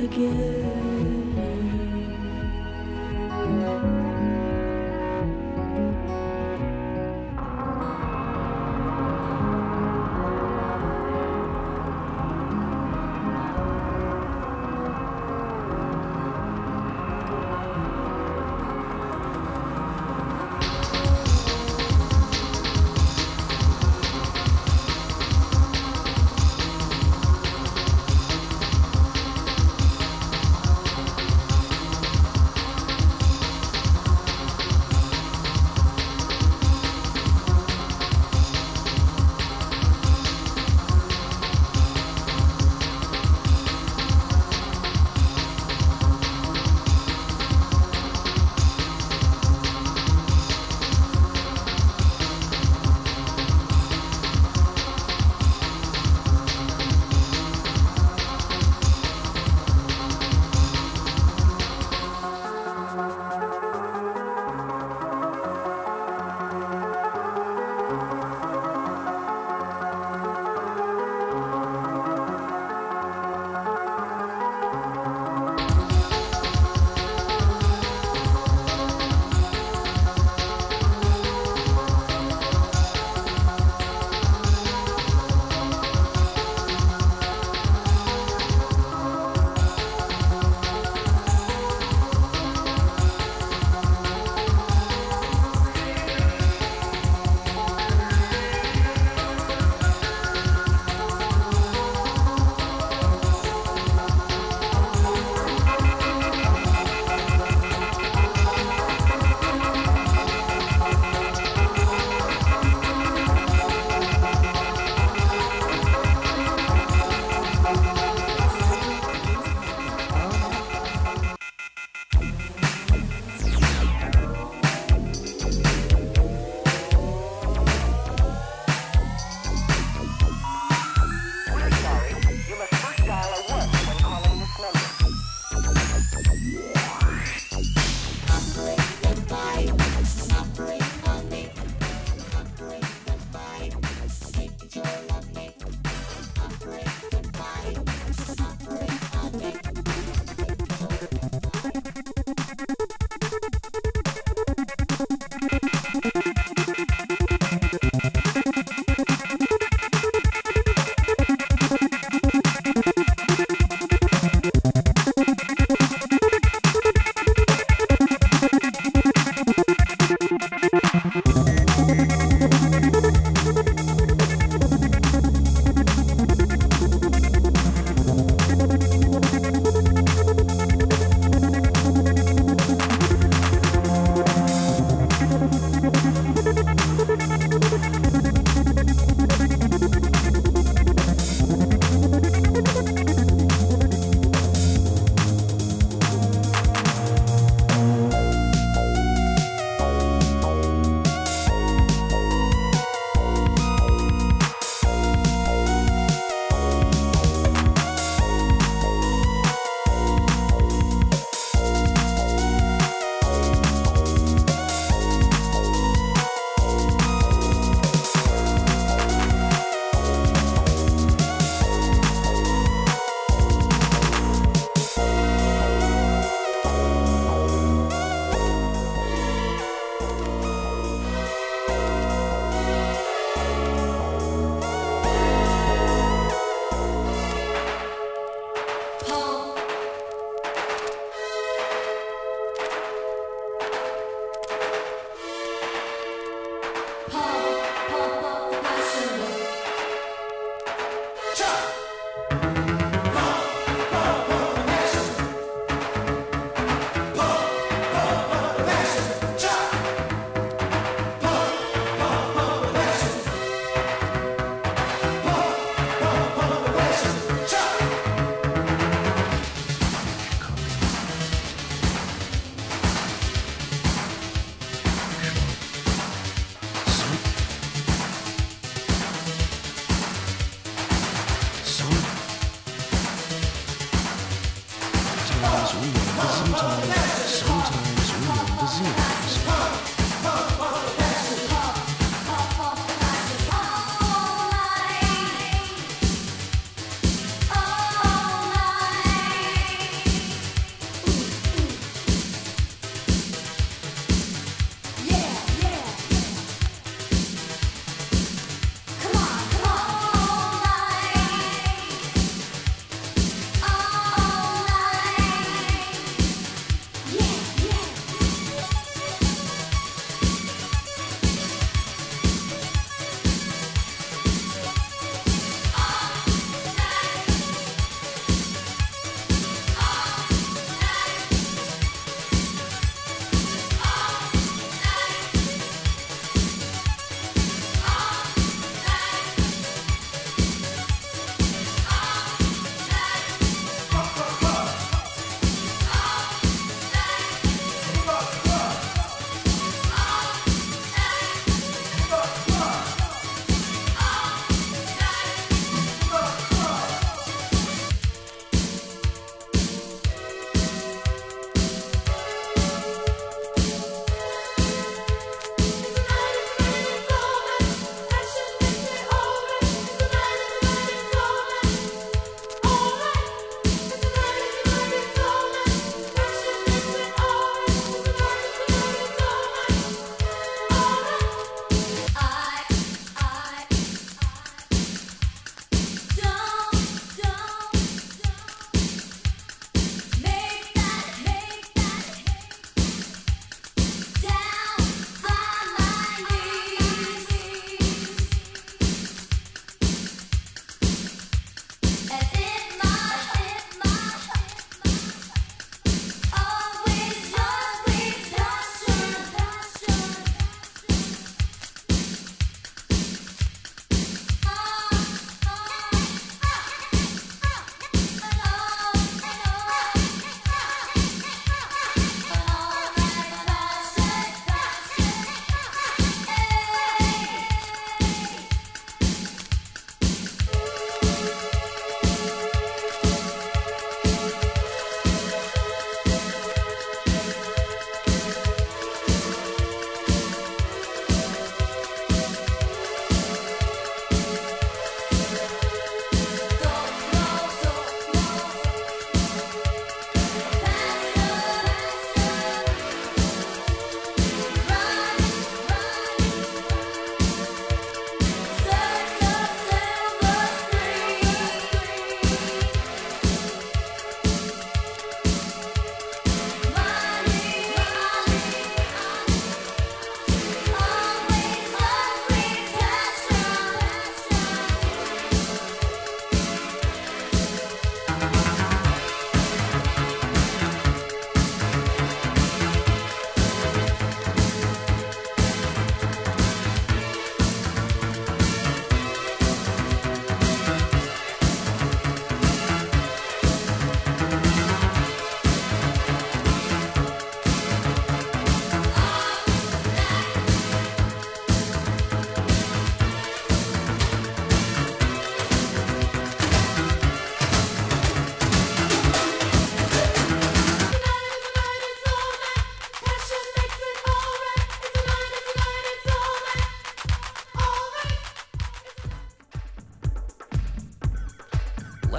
again.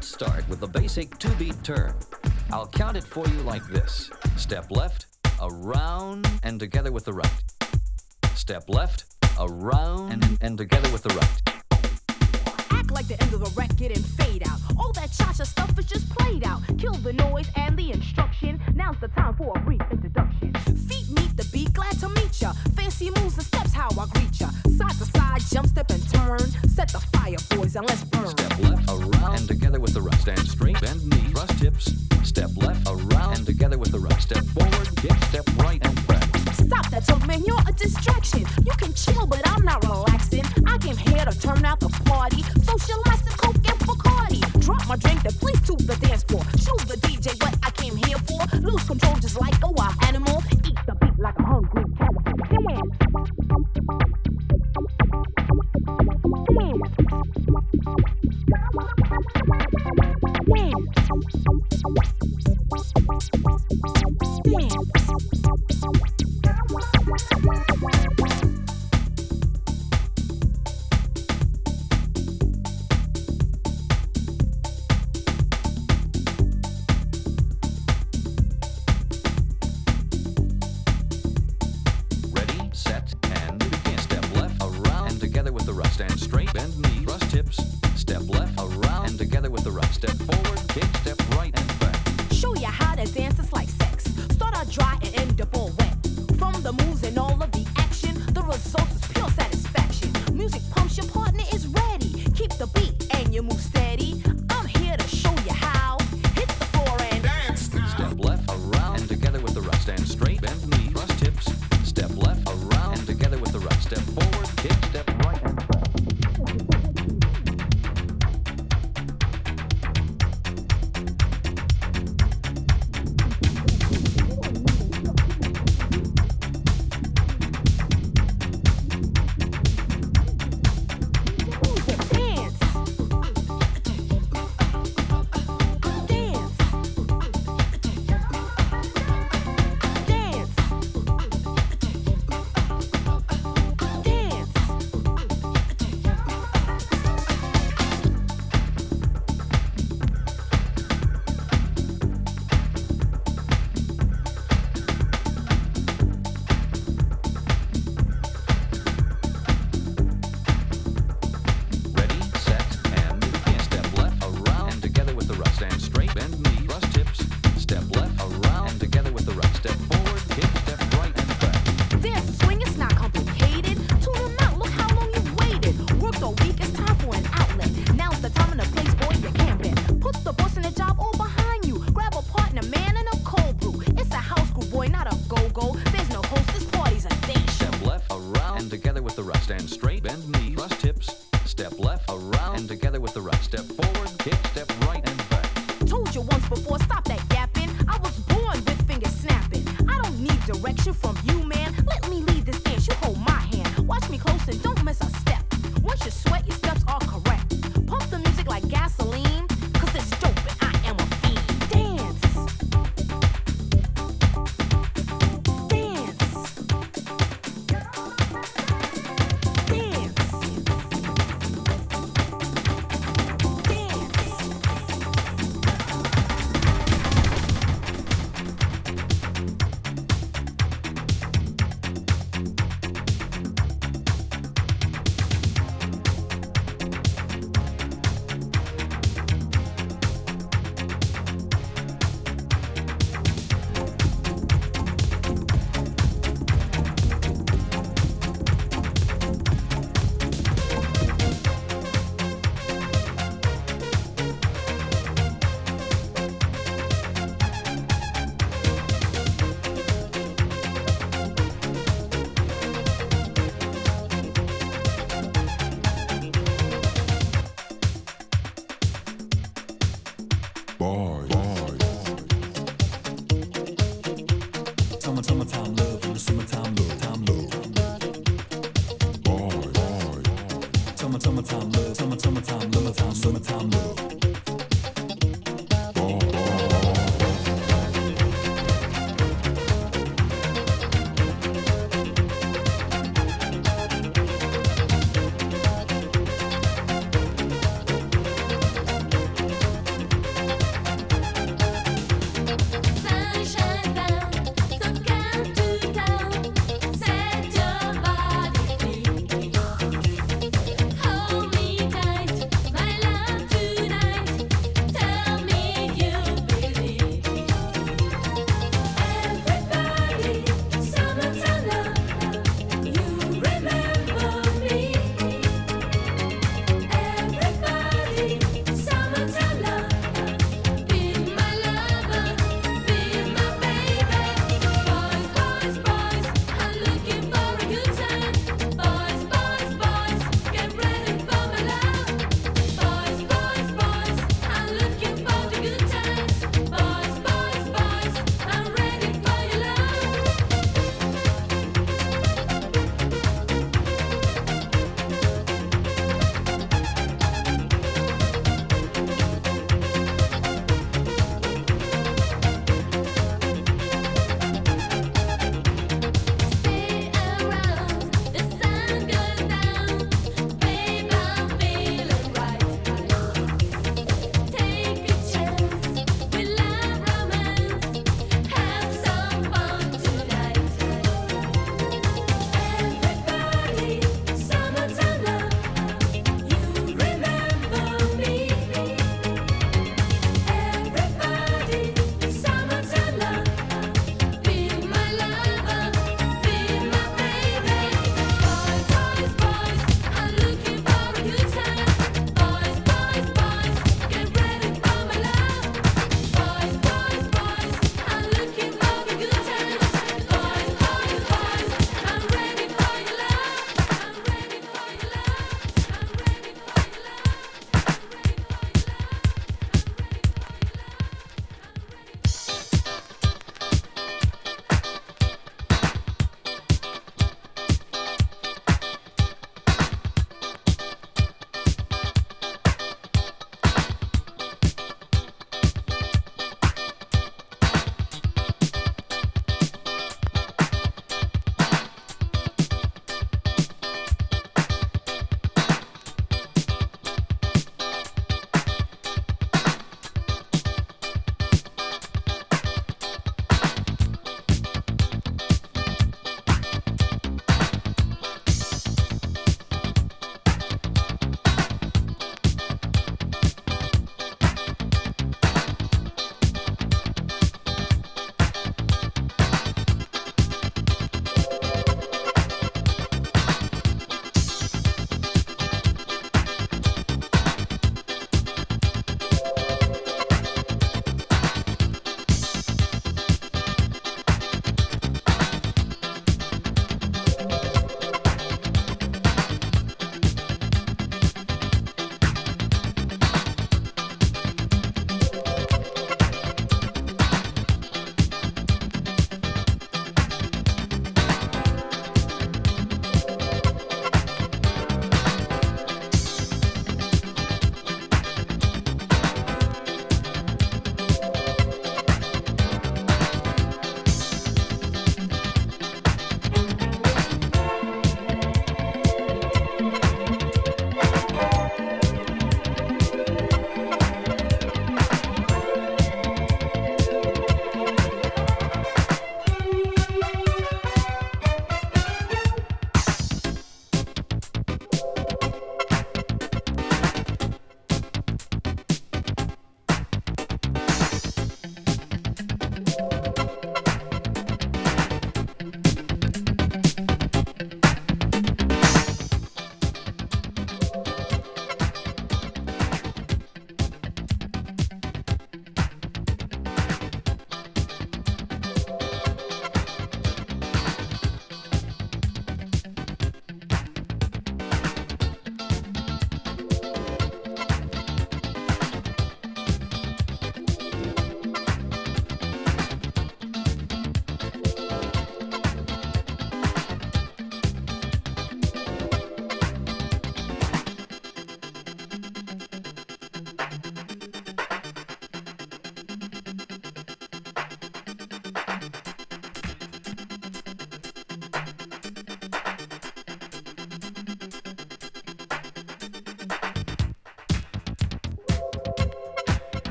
Let's start with the basic two-beat turn. I'll count it for you like this. Step left, around, and together with the right. Step left, around, and, and together with the right. The end of the record and fade out. All that cha-cha stuff is just played out. Kill the noise and the instruction. Now's the time for a brief introduction. Feet meet the beat, glad to meet ya. Fancy moves and steps, how I greet ya. Side to side, jump, step, and turn. Set the fire, boys, and let's burn. Step left, around, and together with the right. Stand straight, bend knee, thrust hips. Step left, around, and together with the right. Step forward, kick, step right, and back. Stop that talk, man, you're a distraction. You can chill, but I'm not relaxing. I came here to turn out the party. Socialize the coke and Bacardi. Drop my drink, then please to the dance floor. Show the DJ what I came here for. Lose control just like a wild animal. Eat the beat like a hungry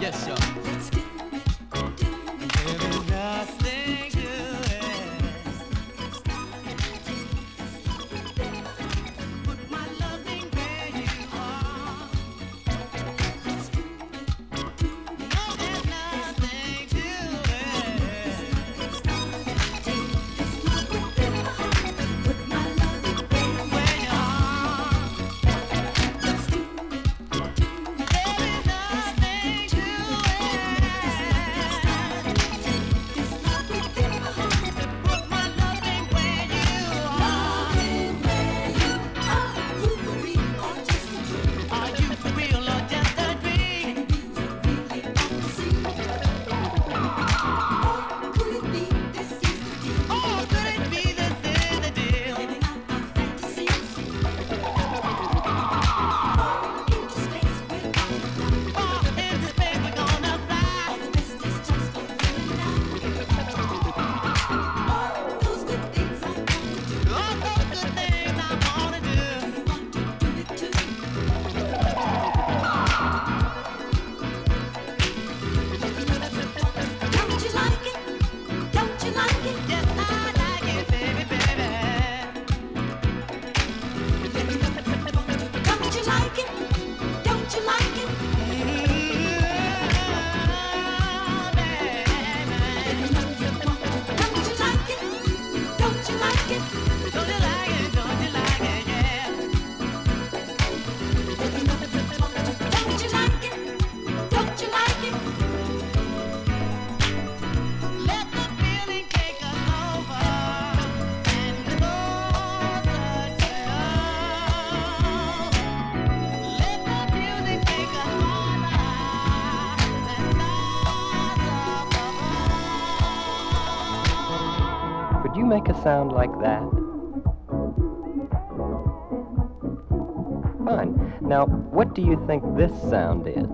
Yes, sir. Sound like that? Fine. Now, what do you think this sound is?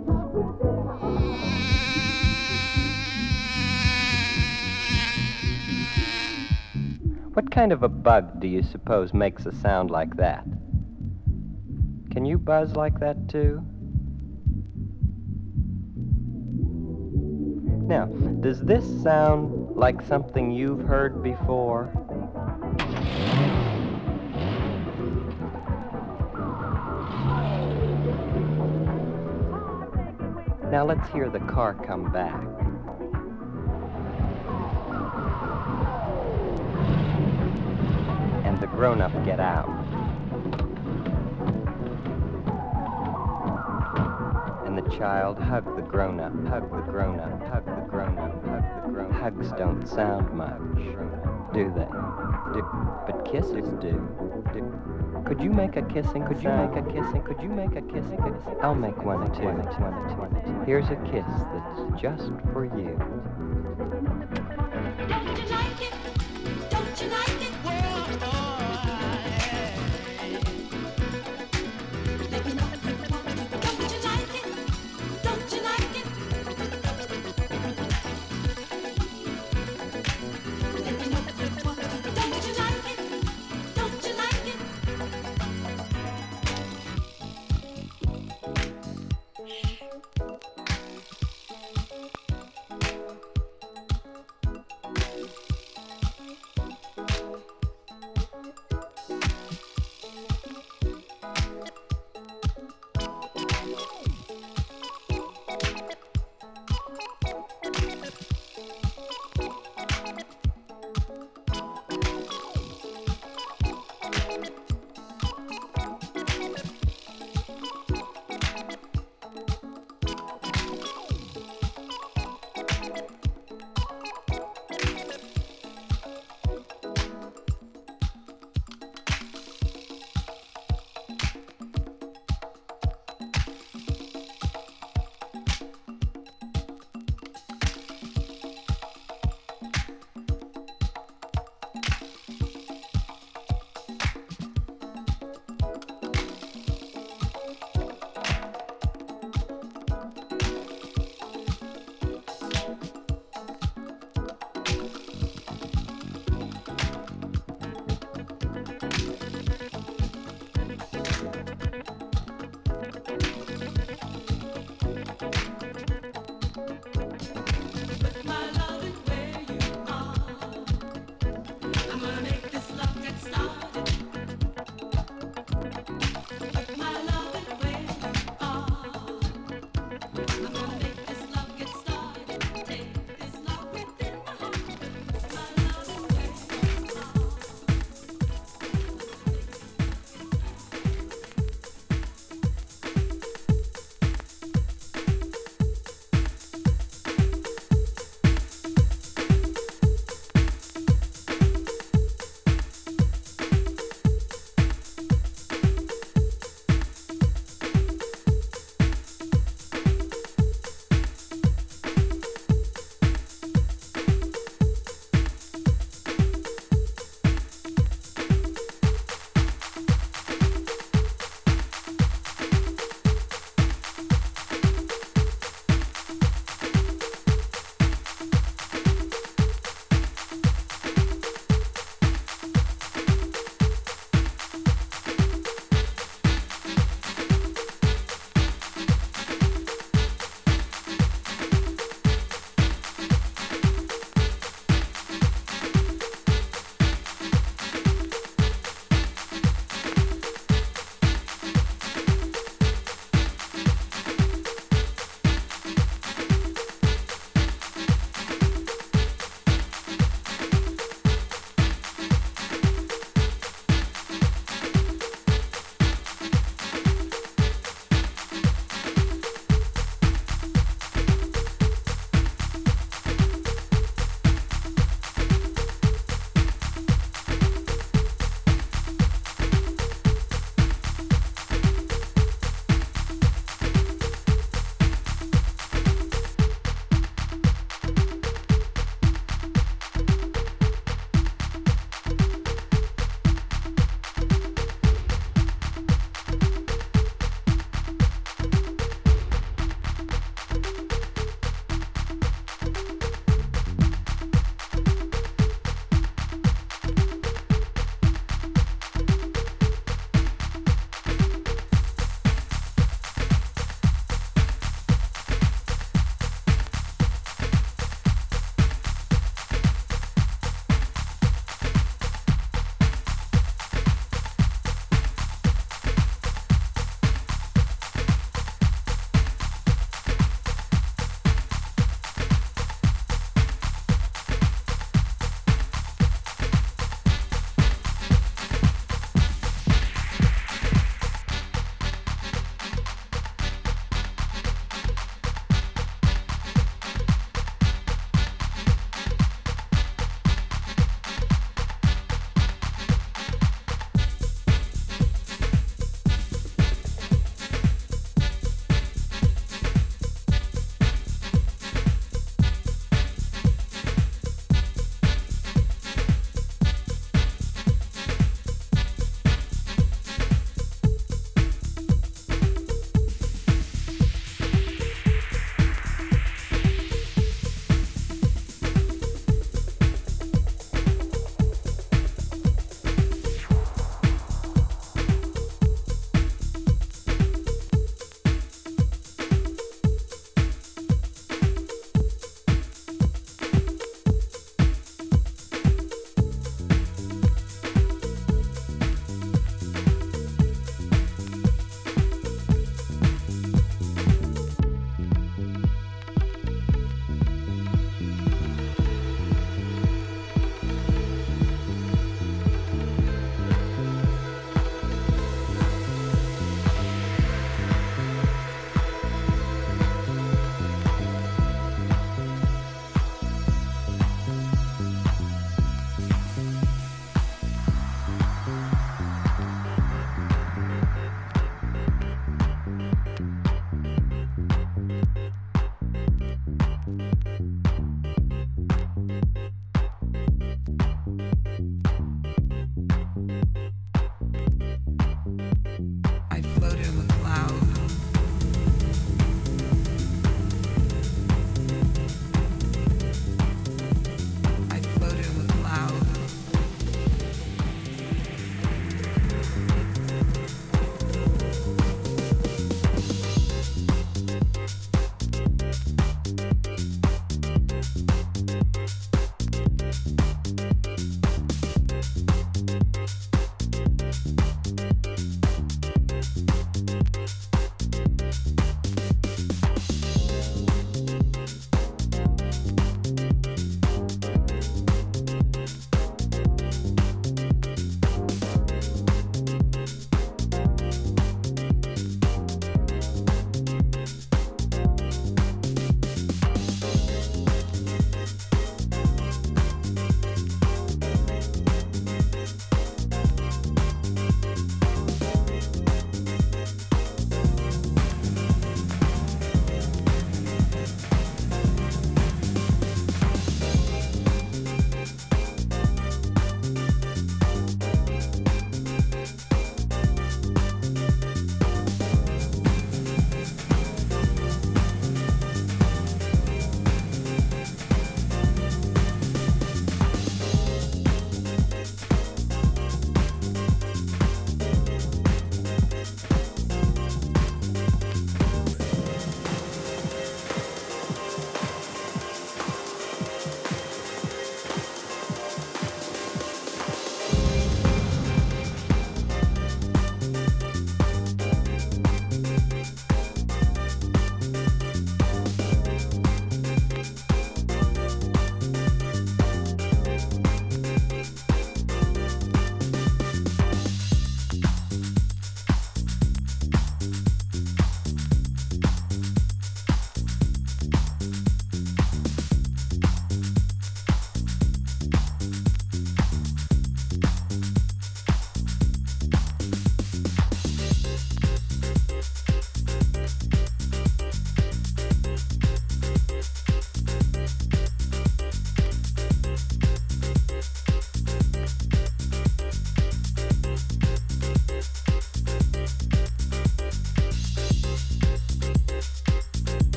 What kind of a bug do you suppose makes a sound like that? Can you buzz like that too? Now, does this sound like something you've heard before? Let's hear the car come back. And the grown up get out. And the child hug the grown up, hug the grown up, hug the grown up, hug the grown up. Hugs don't sound much, do they? Do, but kisses do. do. Could you make a kissing? Could you make a kissing? Could you make a kissing? I'll make one too. Here's a kiss that's just for you.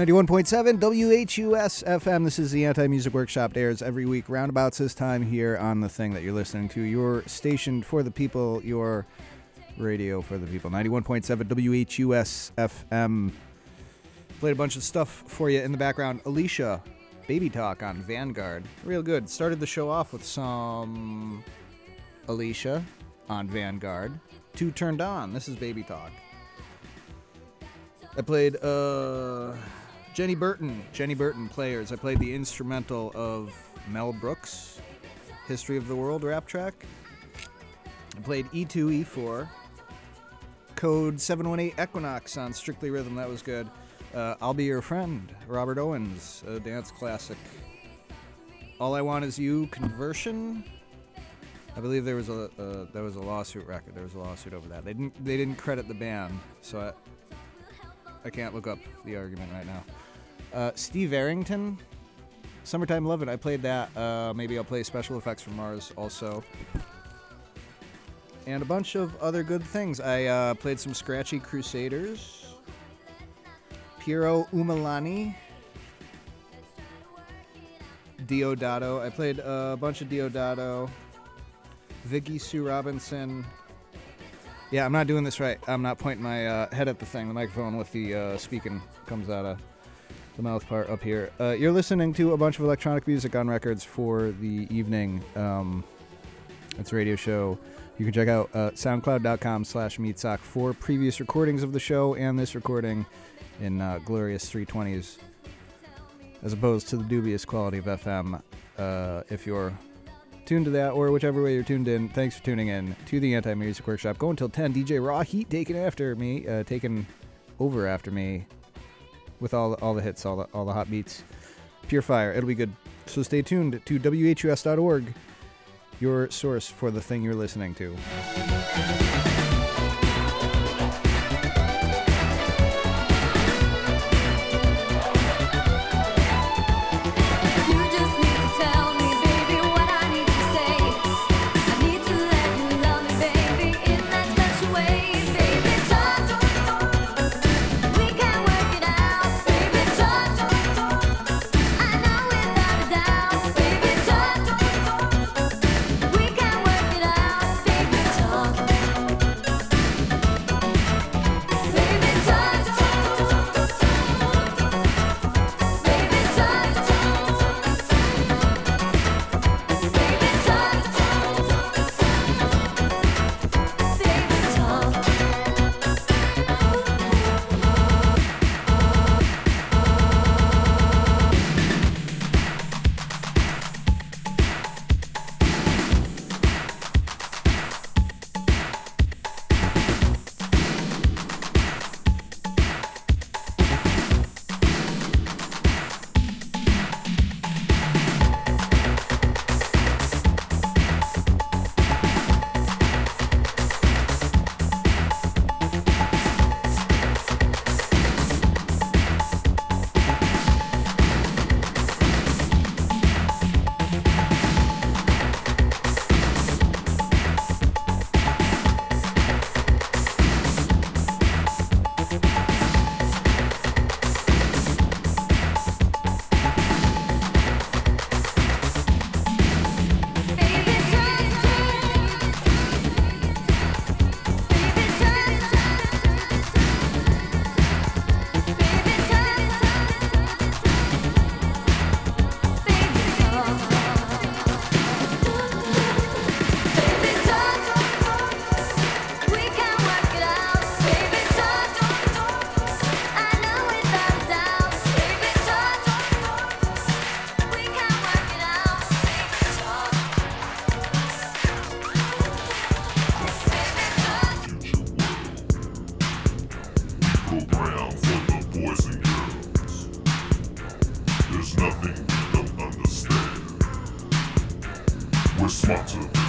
91.7 WHUS FM. This is the Anti Music Workshop. It airs every week, roundabouts this time here on the thing that you're listening to. Your station for the people, your radio for the people. 91.7 WHUS FM. Played a bunch of stuff for you in the background. Alisha, Baby Talk on Vanguard. Real good. Started the show off with some Alisha on Vanguard. Two turned on. This is Baby Talk. I played, uh. Jenny Burton, Jenny Burton Players. I played the instrumental of Mel Brooks, History of the World rap track. I played E E2, E4, Code 718 Equinox on Strictly Rhythm. That was good. Uh, I'll Be Your Friend, Robert Owens, a dance classic. All I Want Is You, Conversion. I believe there was a uh, there was a lawsuit record. There was a lawsuit over that. They didn't they didn't credit the band, so I I can't look up the argument right now. Uh, Steve Arrington, Summertime Lovin'. I played that. Uh, maybe I'll play Special Effects from Mars also. And a bunch of other good things. I uh, played some Scratchy Crusaders, Piero Umiliani, Diodato. I played a bunch of Diodato, Vicki Sue Robinson. Yeah, I'm not doing this right. I'm not pointing my uh, head at the thing. The microphone with the uh, speaking comes out of the mouth part up here. Uh, you're listening to a bunch of electronic music on records for the evening. Um, it's a radio show. You can check out uh, soundcloud.com slash meatsock for previous recordings of the show and this recording in uh, glorious 320s as opposed to the dubious quality of FM. Uh, if you're tuned to that or whichever way you're tuned in, thanks for tuning in to the Anti Music Workshop. Go until 10. DJ Raw Heat taking after me, uh, taking over after me with all all the hits, all the, all the hot beats. Pure fire. It'll be good. So stay tuned to WHUS.org, your source for the thing you're listening to. Program for the boys and girls. There's nothing we don't understand. We're smarter